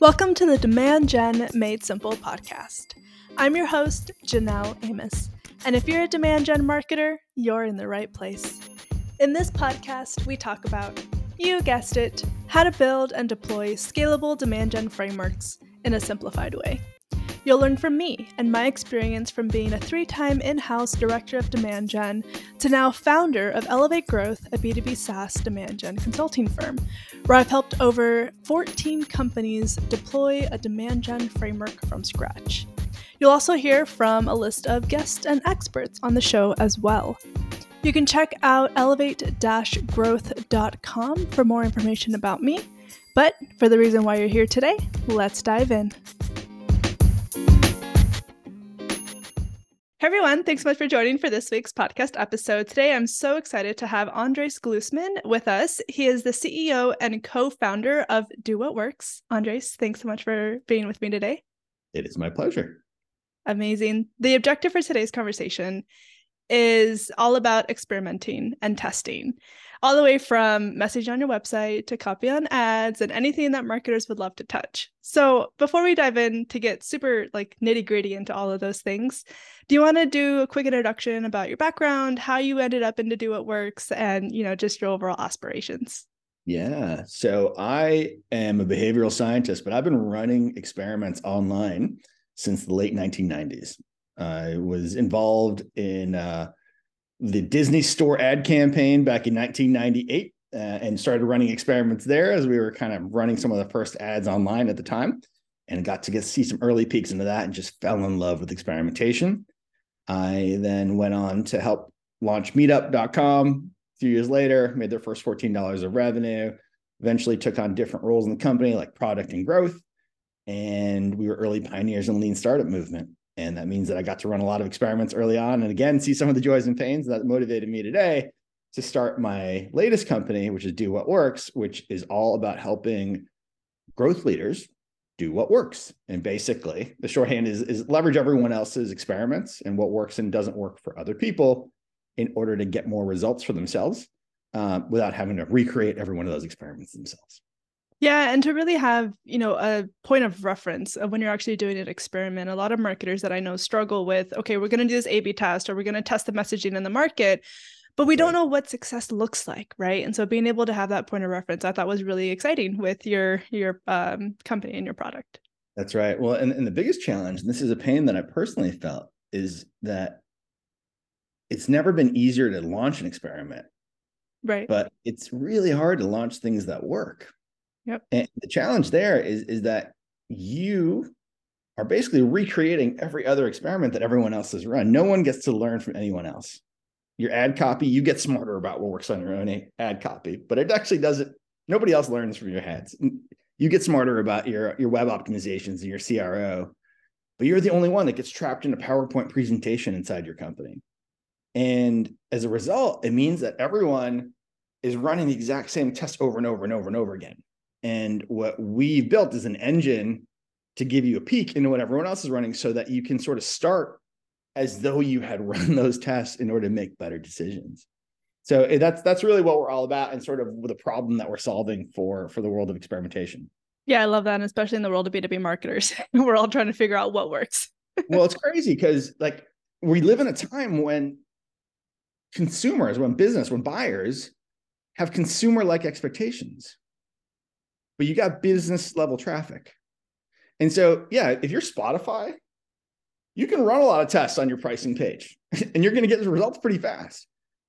Welcome to the Demand Gen Made Simple podcast. I'm your host, Janelle Amos. And if you're a demand gen marketer, you're in the right place. In this podcast, we talk about, you guessed it, how to build and deploy scalable demand gen frameworks in a simplified way. You'll learn from me and my experience from being a three time in house director of demand gen to now founder of Elevate Growth, a B2B SaaS demand gen consulting firm, where I've helped over 14 companies deploy a demand gen framework from scratch. You'll also hear from a list of guests and experts on the show as well. You can check out elevate growth.com for more information about me. But for the reason why you're here today, let's dive in. Hey everyone, thanks so much for joining for this week's podcast episode. Today I'm so excited to have Andres Glusman with us. He is the CEO and co-founder of Do What Works. Andres, thanks so much for being with me today. It is my pleasure. Amazing. The objective for today's conversation is all about experimenting and testing all the way from message on your website to copy on ads and anything that marketers would love to touch. So before we dive in to get super like nitty gritty into all of those things, do you want to do a quick introduction about your background, how you ended up into Do What Works, and you know just your overall aspirations? Yeah. So I am a behavioral scientist, but I've been running experiments online since the late 1990s. I was involved in uh, the Disney Store ad campaign back in 1998 uh, and started running experiments there as we were kind of running some of the first ads online at the time and got to get see some early peeks into that and just fell in love with experimentation. I then went on to help launch meetup.com a few years later, made their first $14 of revenue, eventually took on different roles in the company like product and growth. And we were early pioneers in lean startup movement. And that means that I got to run a lot of experiments early on and again, see some of the joys and pains that motivated me today to start my latest company, which is Do What Works, which is all about helping growth leaders do what works. And basically, the shorthand is, is leverage everyone else's experiments and what works and doesn't work for other people in order to get more results for themselves uh, without having to recreate every one of those experiments themselves. Yeah, and to really have, you know, a point of reference of when you're actually doing an experiment. A lot of marketers that I know struggle with, okay, we're going to do this A/B test or we're going to test the messaging in the market, but we don't know what success looks like, right? And so being able to have that point of reference, I thought was really exciting with your your um, company and your product. That's right. Well, and, and the biggest challenge, and this is a pain that I personally felt, is that it's never been easier to launch an experiment. Right. But it's really hard to launch things that work Yep. And the challenge there is is that you are basically recreating every other experiment that everyone else has run. No one gets to learn from anyone else. Your ad copy, you get smarter about what works on your own ad copy, but it actually doesn't. Nobody else learns from your ads. You get smarter about your your web optimizations and your CRO, but you're the only one that gets trapped in a PowerPoint presentation inside your company. And as a result, it means that everyone is running the exact same test over and over and over and over again. And what we've built is an engine to give you a peek into what everyone else is running so that you can sort of start as though you had run those tests in order to make better decisions. So eh, that's that's really what we're all about and sort of the problem that we're solving for for the world of experimentation. Yeah, I love that, and especially in the world of B2B marketers. we're all trying to figure out what works. well, it's crazy because like we live in a time when consumers, when business, when buyers have consumer like expectations but you got business level traffic. And so, yeah, if you're Spotify, you can run a lot of tests on your pricing page and you're going to get the results pretty fast.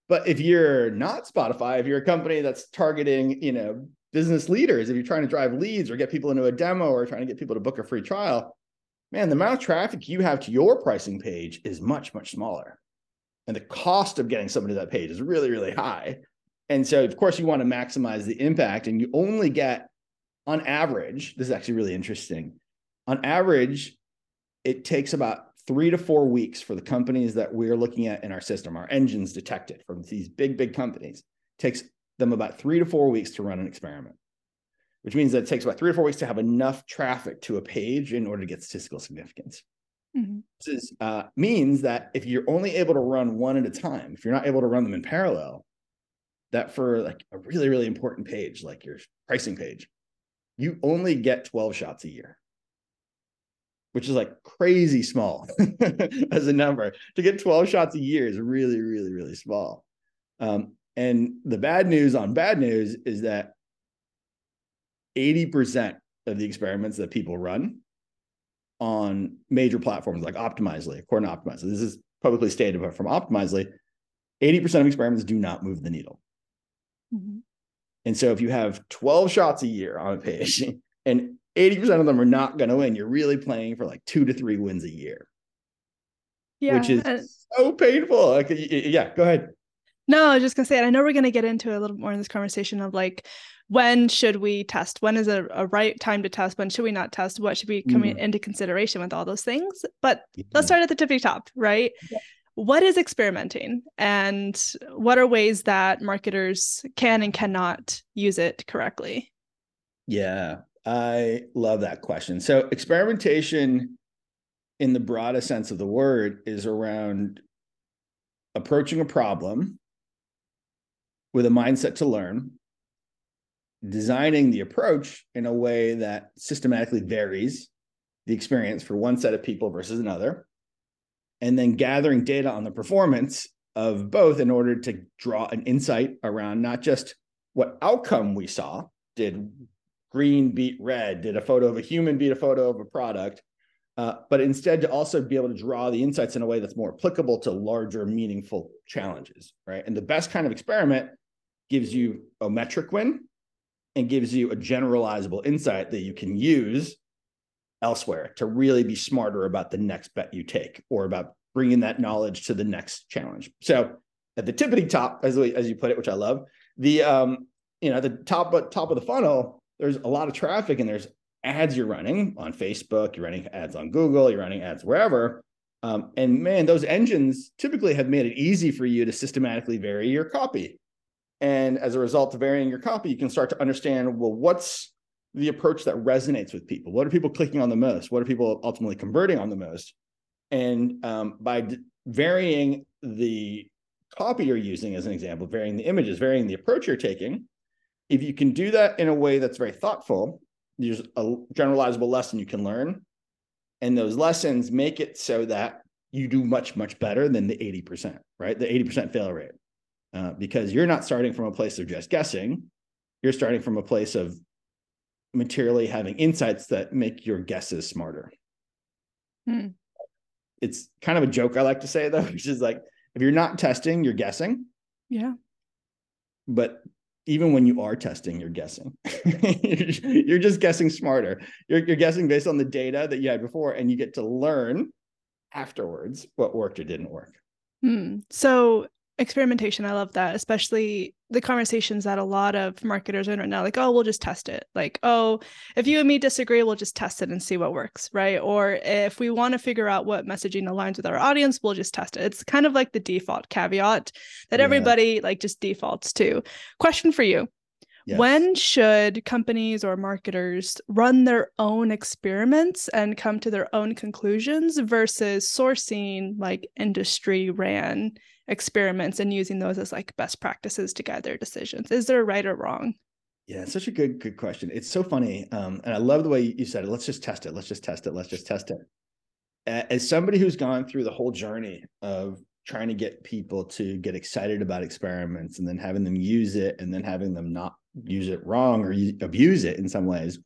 But if you're not Spotify, if you're a company that's targeting, you know, business leaders, if you're trying to drive leads or get people into a demo or trying to get people to book a free trial, man, the amount of traffic you have to your pricing page is much, much smaller. And the cost of getting somebody to that page is really, really high. And so, of course, you want to maximize the impact and you only get on average, this is actually really interesting. On average, it takes about three to four weeks for the companies that we're looking at in our system, our engines detected from these big, big companies. It takes them about three to four weeks to run an experiment, which means that it takes about three or four weeks to have enough traffic to a page in order to get statistical significance. Mm-hmm. This is, uh, means that if you're only able to run one at a time, if you're not able to run them in parallel, that for like a really, really important page, like your pricing page, you only get 12 shots a year, which is like crazy small as a number. To get 12 shots a year is really, really, really small. Um, and the bad news on bad news is that 80% of the experiments that people run on major platforms like Optimizely, according to Optimizely, this is publicly stated from Optimizely, 80% of experiments do not move the needle. Mm-hmm. And so if you have 12 shots a year on a page and 80% of them are not going to win, you're really playing for like two to three wins a year. Yeah. Which is and- so painful. Like, yeah, go ahead. No, I was just gonna say, and I know we're gonna get into a little more in this conversation of like when should we test? When is a, a right time to test? When should we not test? What should be coming mm. into consideration with all those things? But yeah. let's start at the tippy top, right? Yeah. What is experimenting and what are ways that marketers can and cannot use it correctly? Yeah, I love that question. So, experimentation in the broadest sense of the word is around approaching a problem with a mindset to learn, designing the approach in a way that systematically varies the experience for one set of people versus another, and then gathering data on the performance of both in order to draw an insight around not just what outcome we saw did green beat red did a photo of a human beat a photo of a product uh, but instead to also be able to draw the insights in a way that's more applicable to larger, meaningful challenges, right? And the best kind of experiment gives you a metric win and gives you a generalizable insight that you can use elsewhere to really be smarter about the next bet you take or about bringing that knowledge to the next challenge. So at the tippity top, as, as you put it, which I love, the um, you know the top top of the funnel, there's a lot of traffic and there's ads you're running on Facebook, you're running ads on Google, you're running ads wherever. Um, and man, those engines typically have made it easy for you to systematically vary your copy. And as a result of varying your copy, you can start to understand well, what's the approach that resonates with people? What are people clicking on the most? What are people ultimately converting on the most? And um, by d- varying the copy you're using, as an example, varying the images, varying the approach you're taking, if you can do that in a way that's very thoughtful there's a generalizable lesson you can learn and those lessons make it so that you do much much better than the 80% right the 80% fail rate uh, because you're not starting from a place of just guessing you're starting from a place of materially having insights that make your guesses smarter hmm. it's kind of a joke i like to say though which is like if you're not testing you're guessing yeah but even when you are testing, you're guessing. you're just guessing smarter. You're, you're guessing based on the data that you had before, and you get to learn afterwards what worked or didn't work. Hmm. So experimentation. I love that especially the conversations that a lot of marketers are in right now like oh we'll just test it. Like oh if you and me disagree we'll just test it and see what works right? Or if we want to figure out what messaging aligns with our audience we'll just test it. It's kind of like the default caveat that yeah. everybody like just defaults to. Question for you. Yes. When should companies or marketers run their own experiments and come to their own conclusions versus sourcing like industry ran experiments and using those as like best practices to guide their decisions? Is there right or wrong? Yeah, such a good good question. It's so funny, um, and I love the way you said it. Let's just test it. Let's just test it. Let's just test it. As somebody who's gone through the whole journey of trying to get people to get excited about experiments and then having them use it and then having them not use it wrong or abuse it in some ways,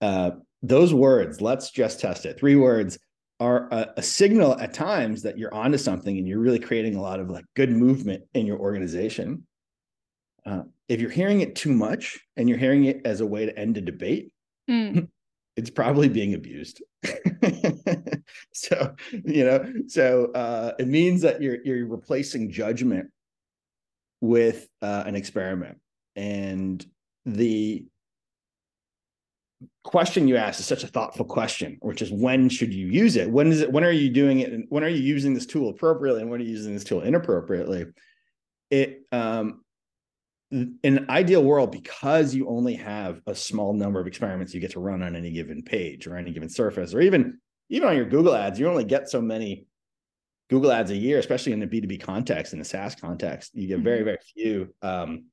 uh, those words, let's just test it. Three words are a, a, signal at times that you're onto something and you're really creating a lot of like good movement in your organization. Uh, if you're hearing it too much and you're hearing it as a way to end a debate, mm. it's probably being abused. so you know, so uh, it means that you're you're replacing judgment with uh, an experiment, and the question you asked is such a thoughtful question, which is when should you use it? When is it? When are you doing it? And when are you using this tool appropriately? And when are you using this tool inappropriately? It um, in an ideal world, because you only have a small number of experiments you get to run on any given page or any given surface, or even even on your Google ads, you only get so many Google ads a year, especially in the B2B context, in the SaaS context. You get very, mm-hmm. very few um,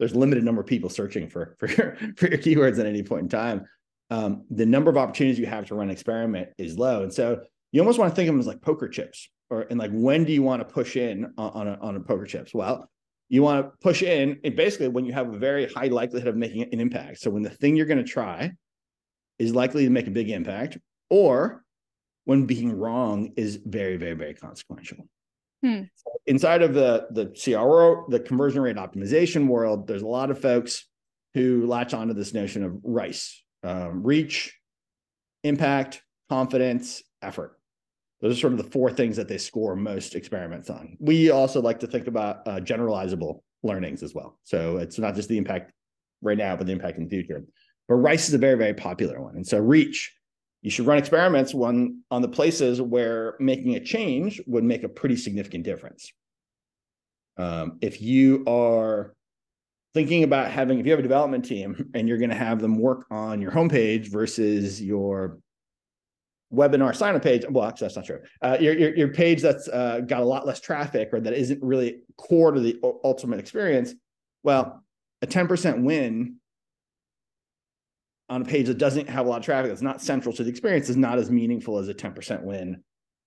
there's limited number of people searching for for your, for your keywords at any point in time. Um, the number of opportunities you have to run an experiment is low, and so you almost want to think of them as like poker chips, or and like when do you want to push in on, on a, on a poker chips? Well, you want to push in and basically when you have a very high likelihood of making an impact. So when the thing you're going to try is likely to make a big impact, or when being wrong is very, very, very consequential. Hmm. Inside of the the CRO, the conversion rate optimization world, there's a lot of folks who latch onto this notion of RICE, um, reach, impact, confidence, effort. Those are sort of the four things that they score most experiments on. We also like to think about uh, generalizable learnings as well. So it's not just the impact right now, but the impact in the future. But RICE is a very, very popular one. And so reach, you should run experiments one on the places where making a change would make a pretty significant difference. Um, if you are thinking about having, if you have a development team and you're going to have them work on your homepage versus your webinar sign up page. Well, actually, that's not true. Uh, your, your, your page that's uh, got a lot less traffic or that isn't really core to the ultimate experience. Well, a 10% win on a page that doesn't have a lot of traffic, that's not central to the experience, is not as meaningful as a 10% win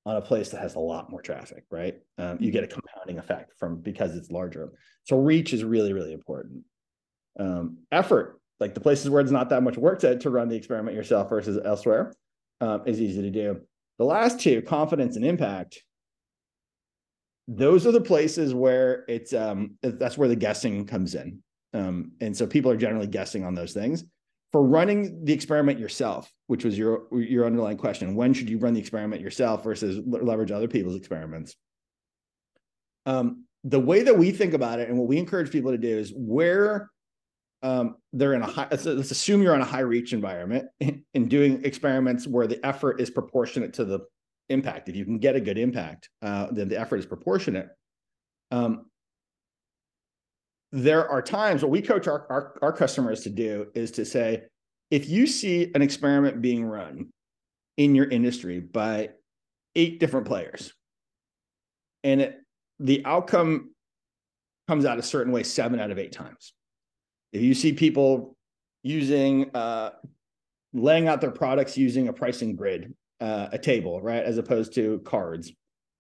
on a place that has a lot more traffic, right? Um, you get a compounding effect from because it's larger. So reach is really, really important. Um, effort, like the places where it's not that much work to, to run the experiment yourself versus elsewhere um, is easy to do. The last two, confidence and impact, those are the places where it's um, that's where the guessing comes in. Um, and so people are generally guessing on those things. For running the experiment yourself, which was your your underlying question, when should you run the experiment yourself versus leverage other people's experiments? Um, the way that we think about it and what we encourage people to do is where um, they're in a high let's, let's, assume you're in a high reach environment and doing experiments where the effort is proportionate to the impact if you can get a good impact uh, then the effort is proportionate um, there are times what we coach our, our, our customers to do is to say if you see an experiment being run in your industry by eight different players and it, the outcome comes out a certain way seven out of eight times if you see people using uh, laying out their products using a pricing grid, uh, a table, right, as opposed to cards.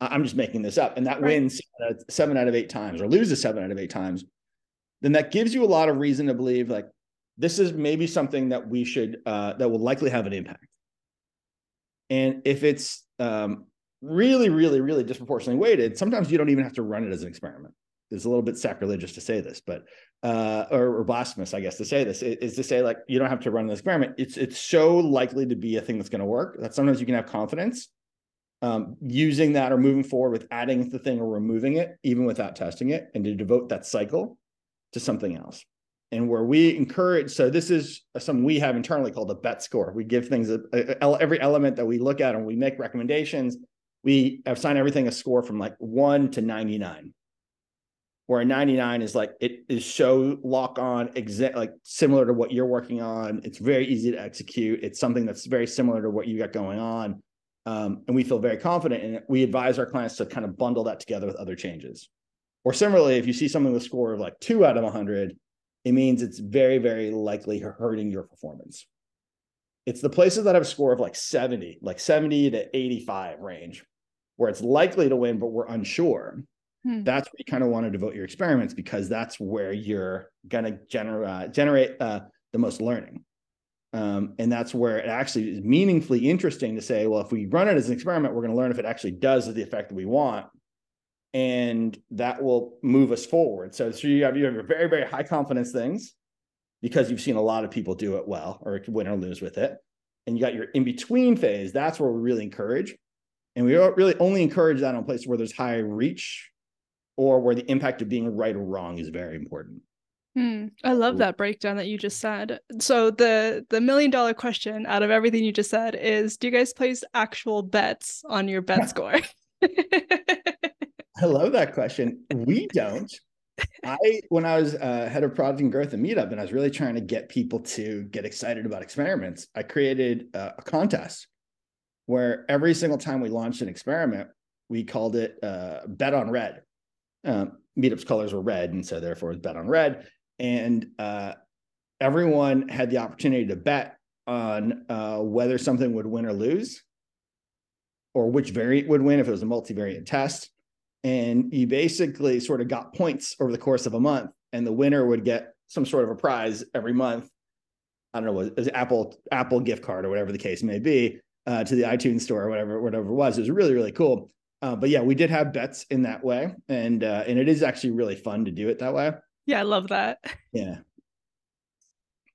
I'm just making this up, and that right. wins seven out of eight times, or loses seven out of eight times. Then that gives you a lot of reason to believe like this is maybe something that we should uh, that will likely have an impact. And if it's um, really, really, really disproportionately weighted, sometimes you don't even have to run it as an experiment it's a little bit sacrilegious to say this, but uh, or, or, blasphemous, I guess, to say this is to say like you don't have to run an experiment. It's it's so likely to be a thing that's going to work that sometimes you can have confidence um, using that or moving forward with adding the thing or removing it, even without testing it, and to devote that cycle to something else. And where we encourage, so this is something we have internally called a bet score. We give things a, a, every element that we look at and we make recommendations. We assign everything a score from like one to 99 where a 99 is like it is so lock on exact like similar to what you're working on it's very easy to execute it's something that's very similar to what you got going on um, and we feel very confident in it we advise our clients to kind of bundle that together with other changes or similarly if you see something with a score of like two out of 100 it means it's very very likely hurting your performance it's the places that have a score of like 70 like 70 to 85 range where it's likely to win but we're unsure Hmm. That's where you kind of want to devote your experiments because that's where you're going to gener- uh, generate uh, the most learning. Um, and that's where it actually is meaningfully interesting to say, well, if we run it as an experiment, we're going to learn if it actually does the effect that we want. And that will move us forward. So, so you have you have your very, very high confidence things because you've seen a lot of people do it well or win or lose with it. And you got your in between phase. That's where we really encourage. And we really only encourage that on places where there's high reach or where the impact of being right or wrong is very important. Hmm. I love that breakdown that you just said. So the the million dollar question out of everything you just said is do you guys place actual bets on your bet score? I love that question. We don't. I when I was uh, head of product and growth at Meetup, and I was really trying to get people to get excited about experiments. I created a, a contest where every single time we launched an experiment, we called it uh, "Bet on Red." um, Meetup's colors were red, and so therefore it's bet on red. and uh, everyone had the opportunity to bet on uh, whether something would win or lose, or which variant would win if it was a multivariate test. And you basically sort of got points over the course of a month, and the winner would get some sort of a prize every month. I don't know, was, was Apple Apple gift card or whatever the case may be uh, to the iTunes store or whatever whatever it was. It was really really cool. Uh, but yeah, we did have bets in that way, and uh, and it is actually really fun to do it that way. Yeah, I love that. Yeah.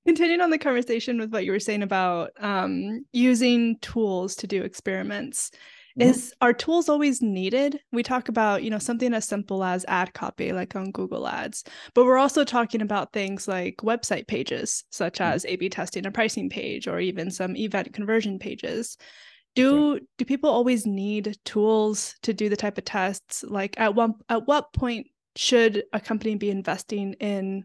Continuing on the conversation with what you were saying about um, using tools to do experiments. Is are tools always needed? We talk about you know something as simple as ad copy, like on Google Ads, but we're also talking about things like website pages, such mm-hmm. as A/B testing a pricing page, or even some event conversion pages do yeah. do people always need tools to do the type of tests like at one at what point should a company be investing in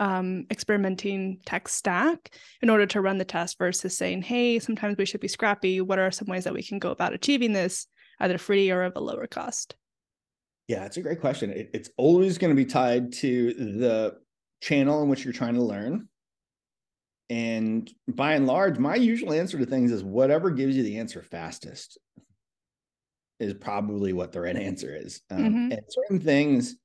um, experimenting tech stack in order to run the test versus saying hey sometimes we should be scrappy what are some ways that we can go about achieving this either free or of a lower cost yeah it's a great question it, it's always going to be tied to the channel in which you're trying to learn and by and large, my usual answer to things is whatever gives you the answer fastest is probably what the right answer is. Um, mm-hmm. And certain things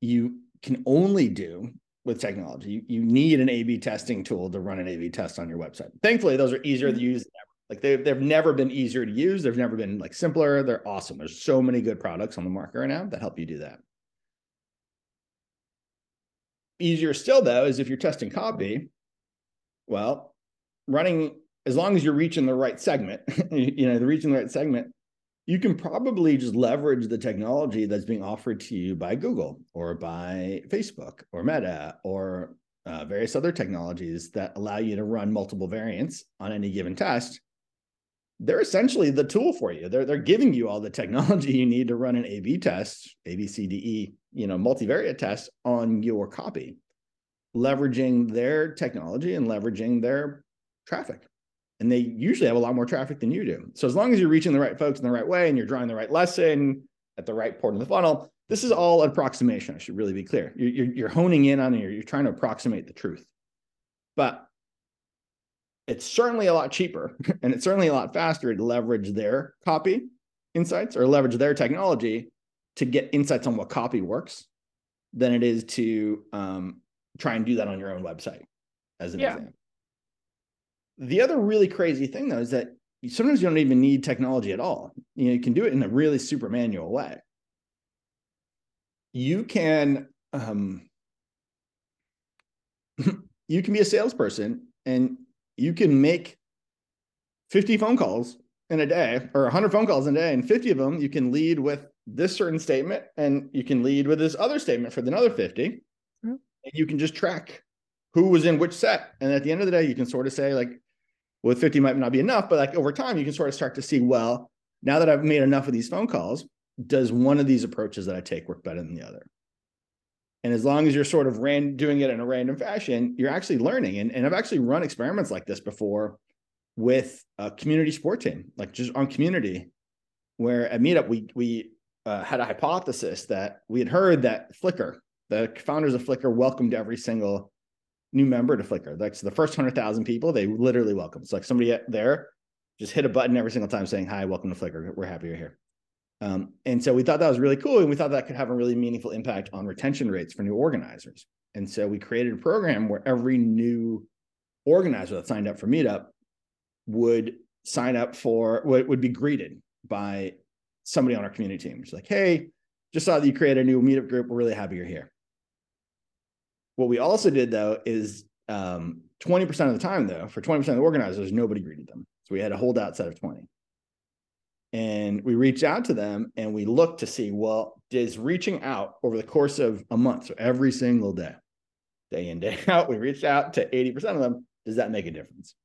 you can only do with technology. You, you need an A B testing tool to run an A B test on your website. Thankfully, those are easier mm-hmm. to use than ever. Like they, they've never been easier to use. They've never been like simpler. They're awesome. There's so many good products on the market right now that help you do that. Easier still, though, is if you're testing copy, well, running as long as you're reaching the right segment, you know, the reaching the right segment, you can probably just leverage the technology that's being offered to you by Google or by Facebook or Meta or uh, various other technologies that allow you to run multiple variants on any given test. They're essentially the tool for you. They're, they're giving you all the technology you need to run an A B test, A, B, C, D, E, you know, multivariate test on your copy leveraging their technology and leveraging their traffic. And they usually have a lot more traffic than you do. So as long as you're reaching the right folks in the right way and you're drawing the right lesson at the right point in the funnel, this is all approximation. I should really be clear. You're, you're honing in on it. You're, you're trying to approximate the truth. But it's certainly a lot cheaper and it's certainly a lot faster to leverage their copy insights or leverage their technology to get insights on what copy works than it is to um, try and do that on your own website as an yeah. example. The other really crazy thing though is that sometimes you don't even need technology at all. You know, you can do it in a really super manual way. You can um, you can be a salesperson and you can make 50 phone calls in a day or 100 phone calls in a day and 50 of them you can lead with this certain statement and you can lead with this other statement for another 50 and you can just track who was in which set. And at the end of the day, you can sort of say, like, well, 50 might not be enough, but like over time, you can sort of start to see, well, now that I've made enough of these phone calls, does one of these approaches that I take work better than the other? And as long as you're sort of ran, doing it in a random fashion, you're actually learning. And, and I've actually run experiments like this before with a community sport team, like just on community, where at Meetup, we, we uh, had a hypothesis that we had heard that Flickr, the founders of Flickr welcomed every single new member to Flickr. That's the first 100,000 people they literally welcome. It's like somebody there just hit a button every single time saying, Hi, welcome to Flickr. We're happy you're here. Um, and so we thought that was really cool. And we thought that could have a really meaningful impact on retention rates for new organizers. And so we created a program where every new organizer that signed up for Meetup would sign up for what would be greeted by somebody on our community team. It's like, hey, just saw that you created a new meetup group. We're really happy you're here. What we also did though is um, 20% of the time though, for 20% of the organizers, nobody greeted them. So we had a holdout set of 20. And we reached out to them and we looked to see, well, is reaching out over the course of a month, so every single day, day in, day out, we reached out to 80% of them. Does that make a difference?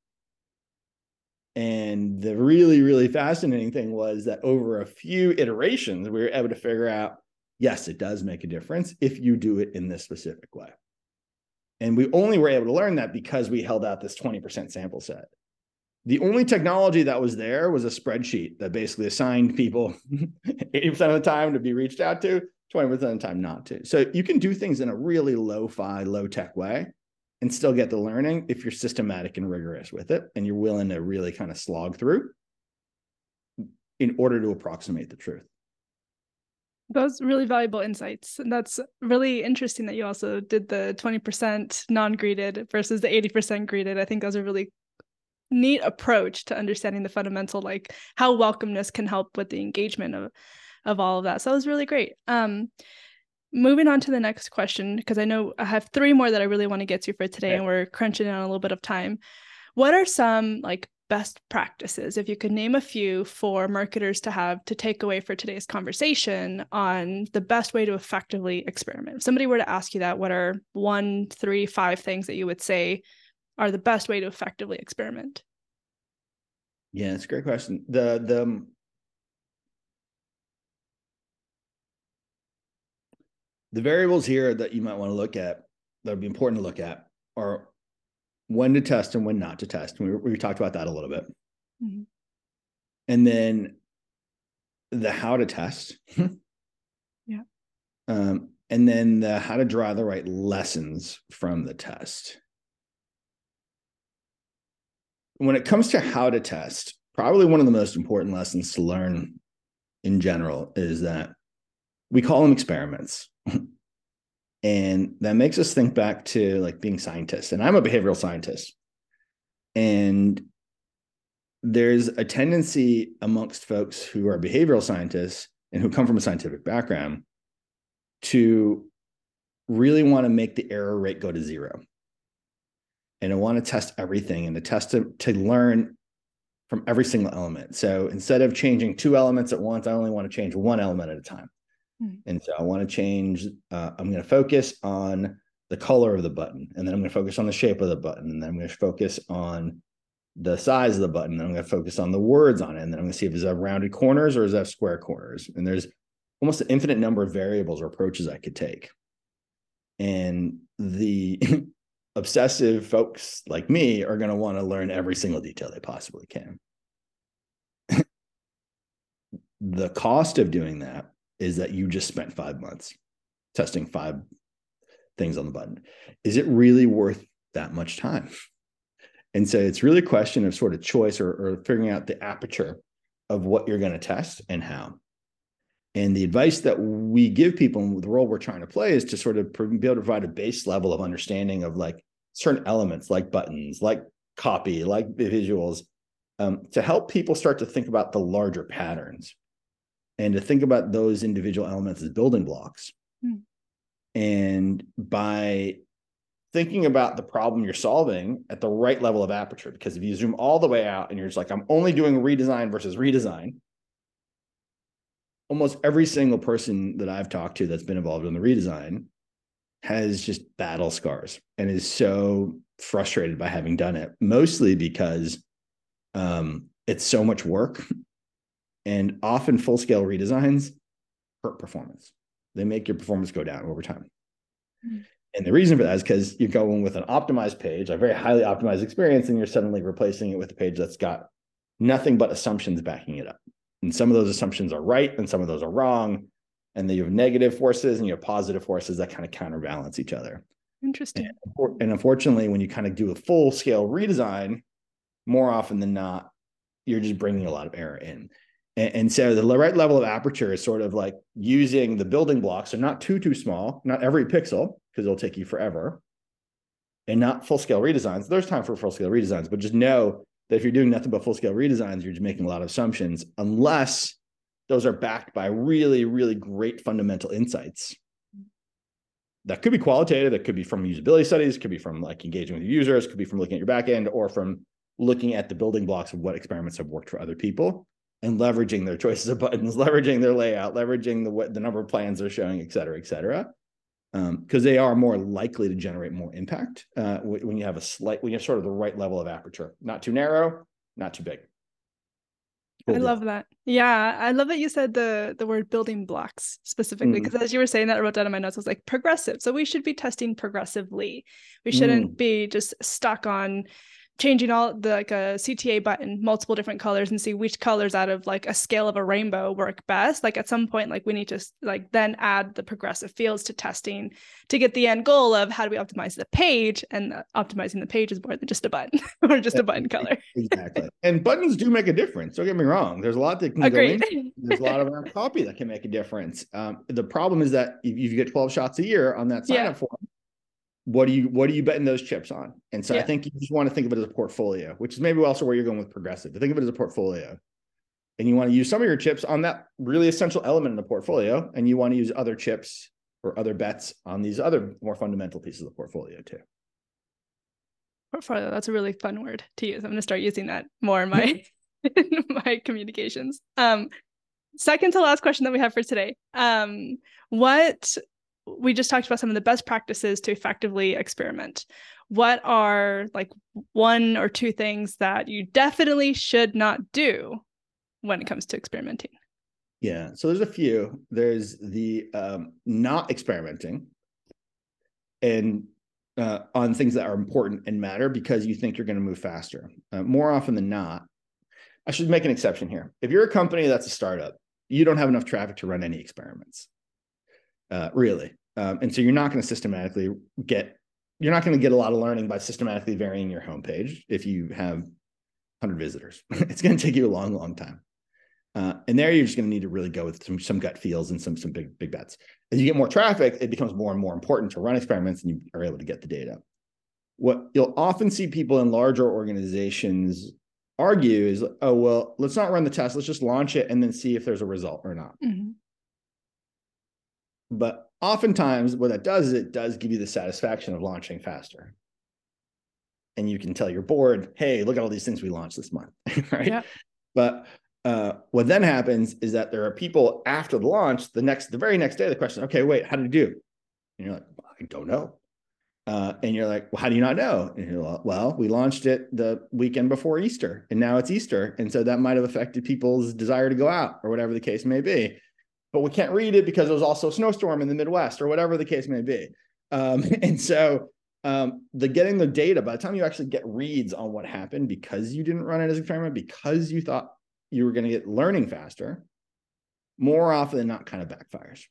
And the really, really fascinating thing was that over a few iterations, we were able to figure out yes, it does make a difference if you do it in this specific way. And we only were able to learn that because we held out this 20% sample set. The only technology that was there was a spreadsheet that basically assigned people 80% of the time to be reached out to, 20% of the time not to. So you can do things in a really low-fi, low-tech way and still get the learning if you're systematic and rigorous with it and you're willing to really kind of slog through in order to approximate the truth. Those really valuable insights. And that's really interesting that you also did the 20% non-greeted versus the 80% greeted. I think those are really neat approach to understanding the fundamental like how welcomeness can help with the engagement of of all of that. So that was really great. Um moving on to the next question because I know I have three more that I really want to get to for today okay. and we're crunching in on a little bit of time. What are some like best practices if you could name a few for marketers to have to take away for today's conversation on the best way to effectively experiment? If somebody were to ask you that, what are one, three, five things that you would say are the best way to effectively experiment? Yeah, it's a great question. The the um, the variables here that you might want to look at that would be important to look at are when to test and when not to test. We, we talked about that a little bit. Mm-hmm. And then the how to test. yeah. Um, and then the how to draw the right lessons from the test when it comes to how to test, probably one of the most important lessons to learn in general is that we call them experiments. and that makes us think back to like being scientists. And I'm a behavioral scientist. And there's a tendency amongst folks who are behavioral scientists and who come from a scientific background to really want to make the error rate go to zero and I want to test everything and to test to, to learn from every single element. So instead of changing two elements at once, I only want to change one element at a time. Mm-hmm. And so I want to change, uh, I'm going to focus on the color of the button, and then I'm going to focus on the shape of the button, and then I'm going to focus on the size of the button, and I'm going to focus on the words on it, and then I'm going to see if it's have rounded corners or is that square corners. And there's almost an infinite number of variables or approaches I could take. And the obsessive folks like me are going to want to learn every single detail they possibly can. the cost of doing that is that you just spent five months testing five things on the button. Is it really worth that much time? And so it's really a question of sort of choice or, or figuring out the aperture of what you're going to test and how. And the advice that we give people and the role we're trying to play is to sort of be able to provide a base level of understanding of like certain elements like buttons, like copy, like visuals, um, to help people start to think about the larger patterns and to think about those individual elements as building blocks. Hmm. And by thinking about the problem you're solving at the right level of aperture, because if you zoom all the way out and you're just like, I'm only doing redesign versus redesign, almost every single person that I've talked to that's been involved in the redesign has just battle scars and is so frustrated by having done it, mostly because um, it's so much work. And often full scale redesigns hurt performance. They make your performance go down over time. Mm-hmm. And the reason for that is because you're going with an optimized page, a very highly optimized experience, and you're suddenly replacing it with a page that's got nothing but assumptions backing it up. And some of those assumptions are right and some of those are wrong. And then you have negative forces and you have positive forces that kind of counterbalance each other. Interesting. And, and unfortunately, when you kind of do a full scale redesign, more often than not, you're just bringing a lot of error in. And, and so the right level of aperture is sort of like using the building blocks, so not too, too small, not every pixel, because it'll take you forever, and not full scale redesigns. There's time for full scale redesigns, but just know that if you're doing nothing but full scale redesigns, you're just making a lot of assumptions, unless those are backed by really, really great fundamental insights. That could be qualitative, that could be from usability studies, could be from like engaging with users, could be from looking at your backend, or from looking at the building blocks of what experiments have worked for other people and leveraging their choices of buttons, leveraging their layout, leveraging the the number of plans they're showing, et cetera, et cetera. Because um, they are more likely to generate more impact uh, when you have a slight, when you have sort of the right level of aperture, not too narrow, not too big. I love that. Yeah, I love that you said the the word building blocks specifically because mm. as you were saying that, I wrote down in my notes. I was like progressive. So we should be testing progressively. We shouldn't mm. be just stuck on changing all the like a CTA button, multiple different colors, and see which colors out of like a scale of a rainbow work best. Like at some point, like we need to like then add the progressive fields to testing to get the end goal of how do we optimize the page, and optimizing the page is more than just a button or just a button color. exactly. And buttons do make a difference. Don't get me wrong. There's a lot that can Agreed. go in. There's a lot of our copy that can make a difference. Um, the problem is that if you get 12 shots a year on that sign up yeah. form, what do you what are you betting those chips on? And so yeah. I think you just want to think of it as a portfolio, which is maybe also where you're going with progressive. To think of it as a portfolio. And you want to use some of your chips on that really essential element in the portfolio, and you want to use other chips or other bets on these other more fundamental pieces of the portfolio too. Portfolio, that's a really fun word to use. I'm going to start using that more in my in my communications. Um, second to last question that we have for today. Um, what we just talked about some of the best practices to effectively experiment. What are like one or two things that you definitely should not do when it comes to experimenting? Yeah, so there's a few. There's the um, not experimenting, and uh, on things that are important and matter because you think you're going to move faster. Uh, more often than not, I should make an exception here. If you're a company that's a startup, you don't have enough traffic to run any experiments uh, really. Um, and so you're not going to systematically get you're not going to get a lot of learning by systematically varying your homepage if you have 100 visitors. it's going to take you a long, long time. Uh, and there you're just going to need to really go with some some gut feels and some some big big bets. As you get more traffic, it becomes more and more important to run experiments, and you are able to get the data. What you'll often see people in larger organizations argue is, oh well, let's not run the test, let's just launch it and then see if there's a result or not. Mm-hmm. But oftentimes, what that does is it does give you the satisfaction of launching faster. And you can tell your board, hey, look at all these things we launched this month. right. Yeah. But uh, what then happens is that there are people after the launch, the next, the very next day, the question, okay, wait, how did it do? And you're like, I don't know. Uh, and you're like, well, how do you not know? And you're like, well, we launched it the weekend before Easter, and now it's Easter, and so that might have affected people's desire to go out, or whatever the case may be but we can't read it because it was also a snowstorm in the Midwest or whatever the case may be. Um, and so um, the getting the data by the time you actually get reads on what happened because you didn't run it as an experiment because you thought you were going to get learning faster, more often than not, kind of backfires.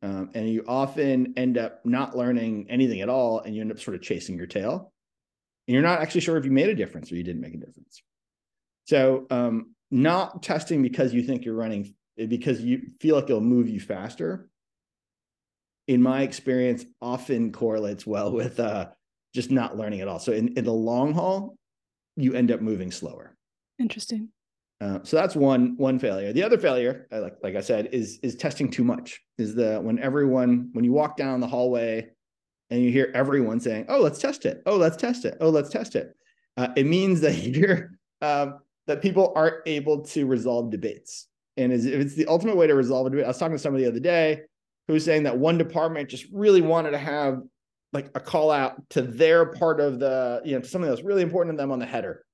Um, and you often end up not learning anything at all, and you end up sort of chasing your tail. And you're not actually sure if you made a difference or you didn't make a difference. So, um, not testing because you think you're running because you feel like it'll move you faster. In my experience often correlates well with uh, just not learning at all. So in, in the long haul you end up moving slower. Interesting. Uh, so that's one one failure. The other failure like like i said is is testing too much is the when everyone when you walk down the hallway and you hear everyone saying oh let's test it. Oh let's test it. Oh let's test it. Uh, it means that you're um, that people aren't able to resolve debates and is if it's the ultimate way to resolve debate. I was talking to somebody the other day who was saying that one department just really wanted to have like a call out to their part of the, you know, something that's really important to them on the header.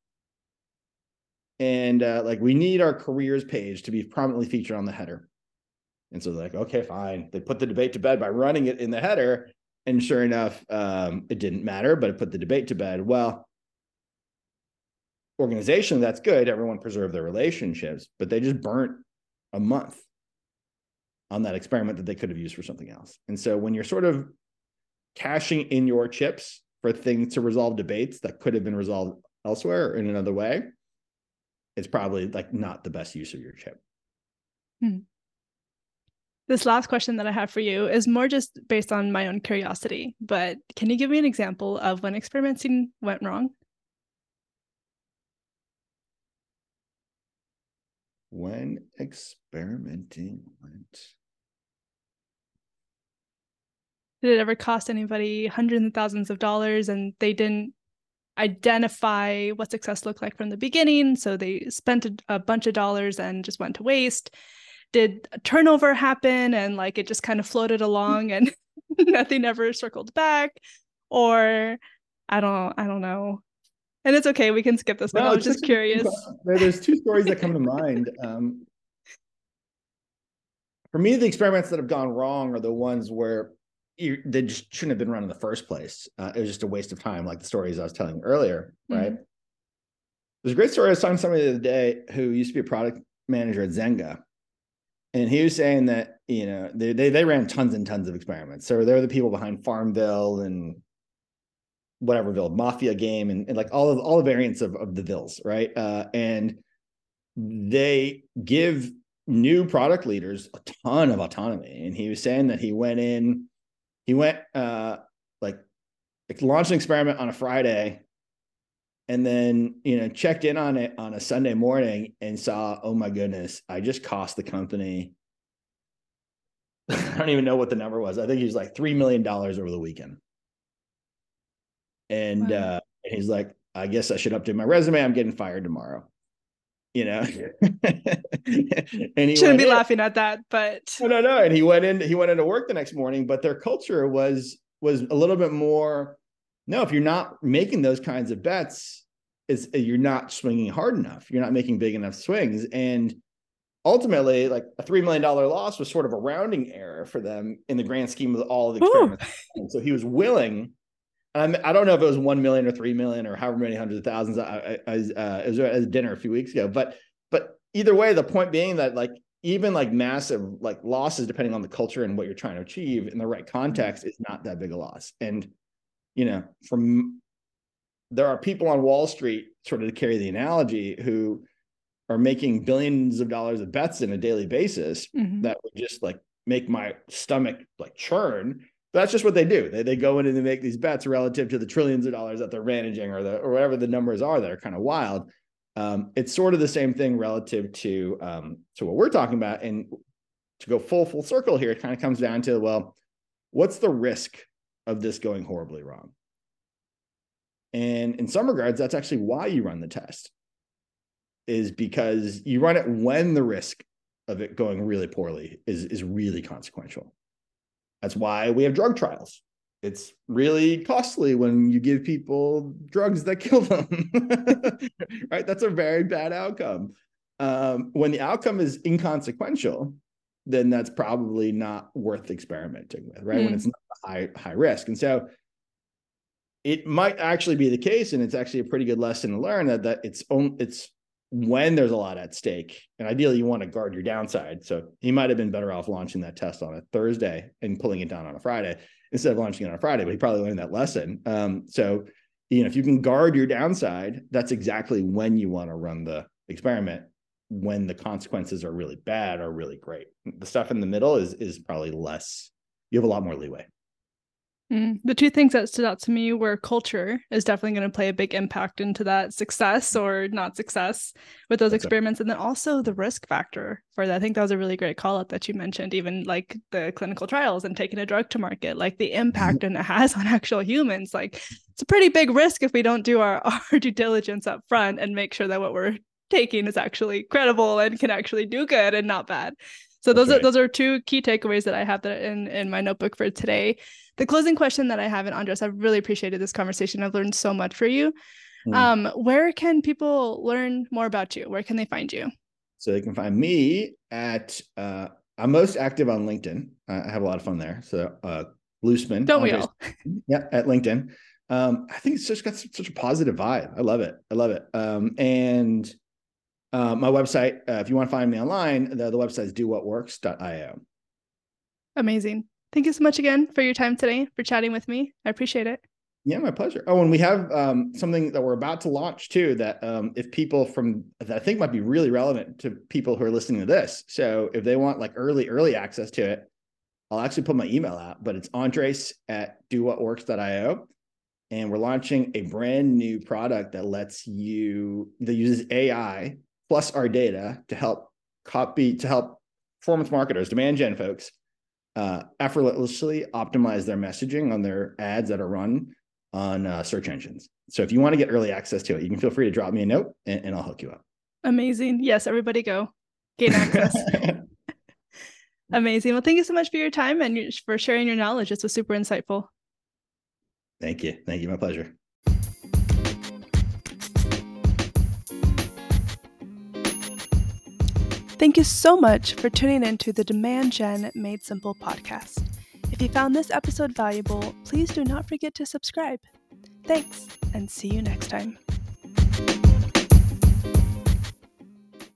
And uh, like we need our careers page to be prominently featured on the header. And so like, okay, fine. They put the debate to bed by running it in the header. And sure enough, um, it didn't matter, but it put the debate to bed. Well, organization, that's good. Everyone preserved their relationships, but they just burnt a month on that experiment that they could have used for something else. And so when you're sort of cashing in your chips for things to resolve debates that could have been resolved elsewhere in another way, it's probably like not the best use of your chip. Hmm. This last question that I have for you is more just based on my own curiosity, but can you give me an example of when experimenting went wrong? When experimenting went. Did it ever cost anybody hundreds of thousands of dollars and they didn't identify what success looked like from the beginning? So they spent a, a bunch of dollars and just went to waste. Did turnover happen and like it just kind of floated along and nothing ever circled back? Or I don't I don't know and it's okay. We can skip this one. No, I was just curious. There's two stories that come to mind. Um, for me, the experiments that have gone wrong are the ones where you, they just shouldn't have been run in the first place. Uh, it was just a waste of time, like the stories I was telling earlier, right? Mm-hmm. there's a great story. I was talking to somebody the other day who used to be a product manager at Zynga. And he was saying that, you know, they, they, they ran tons and tons of experiments. So they're the people behind Farmville and whateverville, Mafia game, and, and like all of all the variants of, of the Vills, right? Uh, and they give new product leaders a ton of autonomy. And he was saying that he went in, he went uh like, like launched an experiment on a Friday and then you know checked in on it on a sunday morning and saw oh my goodness i just cost the company i don't even know what the number was i think he was like three million dollars over the weekend and wow. uh and he's like i guess i should update my resume i'm getting fired tomorrow you know and he shouldn't be in. laughing at that but no no no and he went in he went into work the next morning but their culture was was a little bit more no, if you're not making those kinds of bets, is you're not swinging hard enough. You're not making big enough swings. And ultimately, like a $3 million loss was sort of a rounding error for them in the grand scheme of all of the experiments. so he was willing. And I don't know if it was 1 million or 3 million or however many hundreds of thousands. I, I, uh, it was at dinner a few weeks ago. But, but either way, the point being that like even like massive like losses, depending on the culture and what you're trying to achieve in the right context, is not that big a loss. And you know, from there are people on Wall Street, sort of to carry the analogy, who are making billions of dollars of bets in a daily basis mm-hmm. that would just like make my stomach like churn. That's just what they do. They they go in and they make these bets relative to the trillions of dollars that they're managing or the or whatever the numbers are that are kind of wild. Um, it's sort of the same thing relative to um, to what we're talking about. And to go full full circle here, it kind of comes down to well, what's the risk of this going horribly wrong. And in some regards, that's actually why you run the test, is because you run it when the risk of it going really poorly is, is really consequential. That's why we have drug trials. It's really costly when you give people drugs that kill them, right? That's a very bad outcome. Um, when the outcome is inconsequential, then that's probably not worth experimenting with, right? Mm. When it's not high high risk. And so it might actually be the case, and it's actually a pretty good lesson to learn that that it's on it's when there's a lot at stake. And ideally you want to guard your downside. So he might have been better off launching that test on a Thursday and pulling it down on a Friday instead of launching it on a Friday, but he probably learned that lesson. Um, so you know, if you can guard your downside, that's exactly when you want to run the experiment when the consequences are really bad are really great. The stuff in the middle is is probably less. You have a lot more leeway. Mm. The two things that stood out to me were culture is definitely going to play a big impact into that success or not success with those That's experiments. Right. And then also the risk factor for that. I think that was a really great call out that you mentioned, even like the clinical trials and taking a drug to market, like the impact and it has on actual humans. Like it's a pretty big risk if we don't do our, our due diligence up front and make sure that what we're taking is actually credible and can actually do good and not bad. So those okay. are those are two key takeaways that I have that in in my notebook for today. The closing question that I have, and Andres, I've really appreciated this conversation. I've learned so much for you. Mm. Um, where can people learn more about you? Where can they find you? So they can find me at uh, I'm most active on LinkedIn. I have a lot of fun there. So uh, Glusman. Don't Andres, we all? yeah, at LinkedIn. Um, I think it's just got such a positive vibe. I love it. I love it. Um, and uh, my website, uh, if you want to find me online, the, the website is dowhatworks.io. Amazing. Thank you so much again for your time today, for chatting with me. I appreciate it. Yeah, my pleasure. Oh, and we have um, something that we're about to launch too. That um, if people from that I think might be really relevant to people who are listening to this. So if they want like early early access to it, I'll actually put my email out. But it's Andres at dowhatworks.io, and we're launching a brand new product that lets you that uses AI plus our data to help copy to help performance marketers, demand gen folks, uh, effortlessly optimize their messaging on their ads that are run on uh, search engines. So if you want to get early access to it, you can feel free to drop me a note and, and I'll hook you up. Amazing. Yes, everybody go gain access. Amazing. Well, thank you so much for your time and for sharing your knowledge. This was super insightful. Thank you. Thank you. My pleasure. Thank you so much for tuning in to the Demand Gen Made Simple podcast. If you found this episode valuable, please do not forget to subscribe. Thanks, and see you next time.